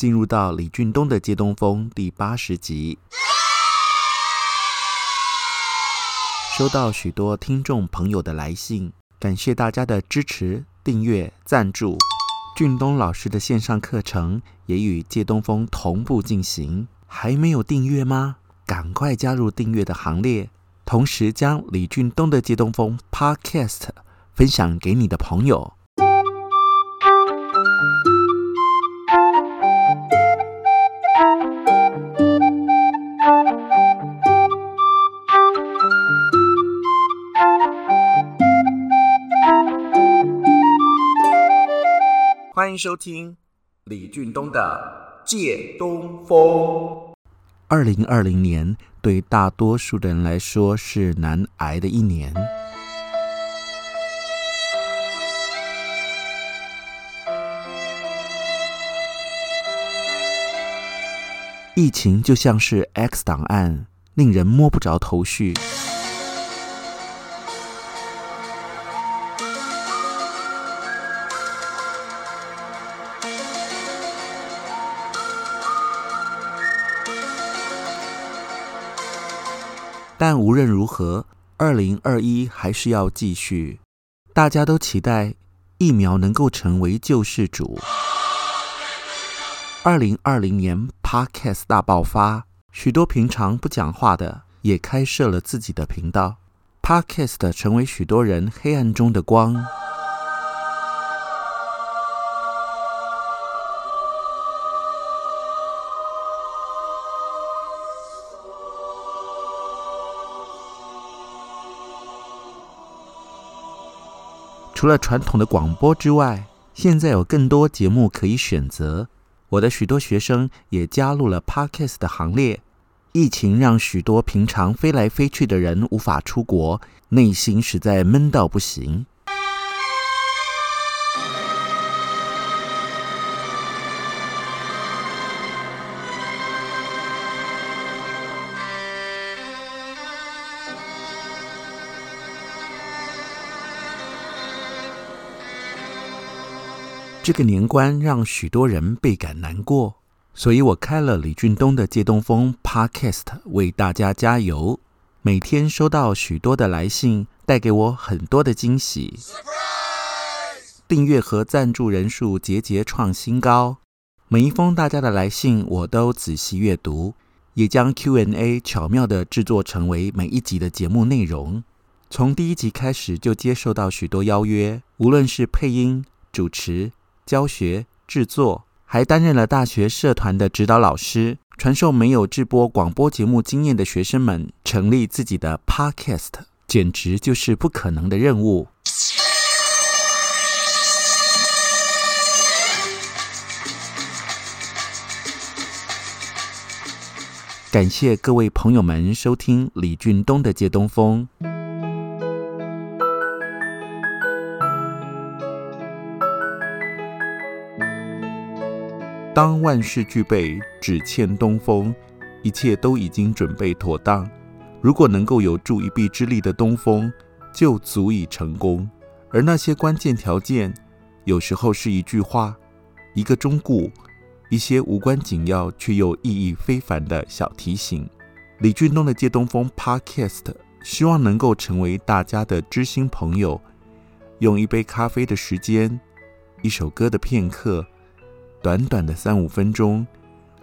进入到李俊东的借东风第八十集。收到许多听众朋友的来信，感谢大家的支持、订阅、赞助。俊东老师的线上课程也与借东风同步进行，还没有订阅吗？赶快加入订阅的行列，同时将李俊东的借东风 Podcast 分享给你的朋友。欢迎收听李俊东的《借东风》。二零二零年对大多数的人来说是难挨的一年，疫情就像是 X 档案，令人摸不着头绪。但无论如何，二零二一还是要继续。大家都期待疫苗能够成为救世主。二零二零年 Podcast 大爆发，许多平常不讲话的也开设了自己的频道。Podcast 成为许多人黑暗中的光。除了传统的广播之外，现在有更多节目可以选择。我的许多学生也加入了 Podcast 的行列。疫情让许多平常飞来飞去的人无法出国，内心实在闷到不行。这个年关让许多人倍感难过，所以我开了李俊东的借东风 Podcast 为大家加油。每天收到许多的来信，带给我很多的惊喜。Surprise! 订阅和赞助人数节节创新高，每一封大家的来信我都仔细阅读，也将 Q&A 巧妙地制作成为每一集的节目内容。从第一集开始就接受到许多邀约，无论是配音、主持。教学制作，还担任了大学社团的指导老师，传授没有制播广播节目经验的学生们成立自己的 Podcast，简直就是不可能的任务。感谢各位朋友们收听李俊东的借东风。当万事俱备，只欠东风，一切都已经准备妥当。如果能够有助一臂之力的东风，就足以成功。而那些关键条件，有时候是一句话、一个忠告、一些无关紧要却又意义非凡的小提醒。李俊东的借东风 Podcast，希望能够成为大家的知心朋友，用一杯咖啡的时间，一首歌的片刻。短短的三五分钟，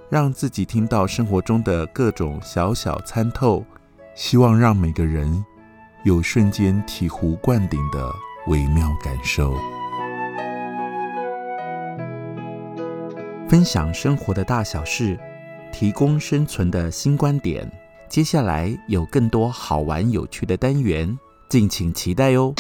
让自己听到生活中的各种小小参透，希望让每个人有瞬间醍醐灌顶的微妙感受。分享生活的大小事，提供生存的新观点。接下来有更多好玩有趣的单元，敬请期待哟。